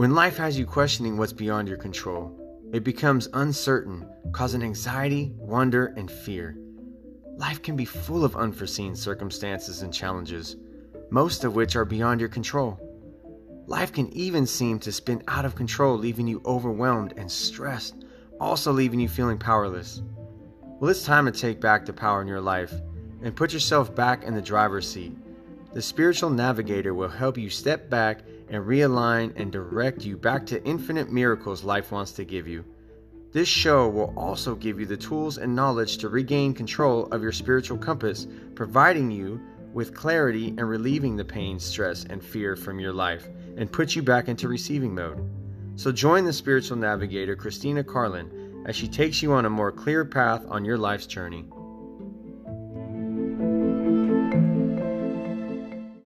When life has you questioning what's beyond your control, it becomes uncertain, causing anxiety, wonder, and fear. Life can be full of unforeseen circumstances and challenges, most of which are beyond your control. Life can even seem to spin out of control, leaving you overwhelmed and stressed, also leaving you feeling powerless. Well, it's time to take back the power in your life and put yourself back in the driver's seat. The spiritual navigator will help you step back and realign and direct you back to infinite miracles life wants to give you. This show will also give you the tools and knowledge to regain control of your spiritual compass, providing you with clarity and relieving the pain, stress, and fear from your life, and put you back into receiving mode. So join the spiritual navigator, Christina Carlin, as she takes you on a more clear path on your life's journey.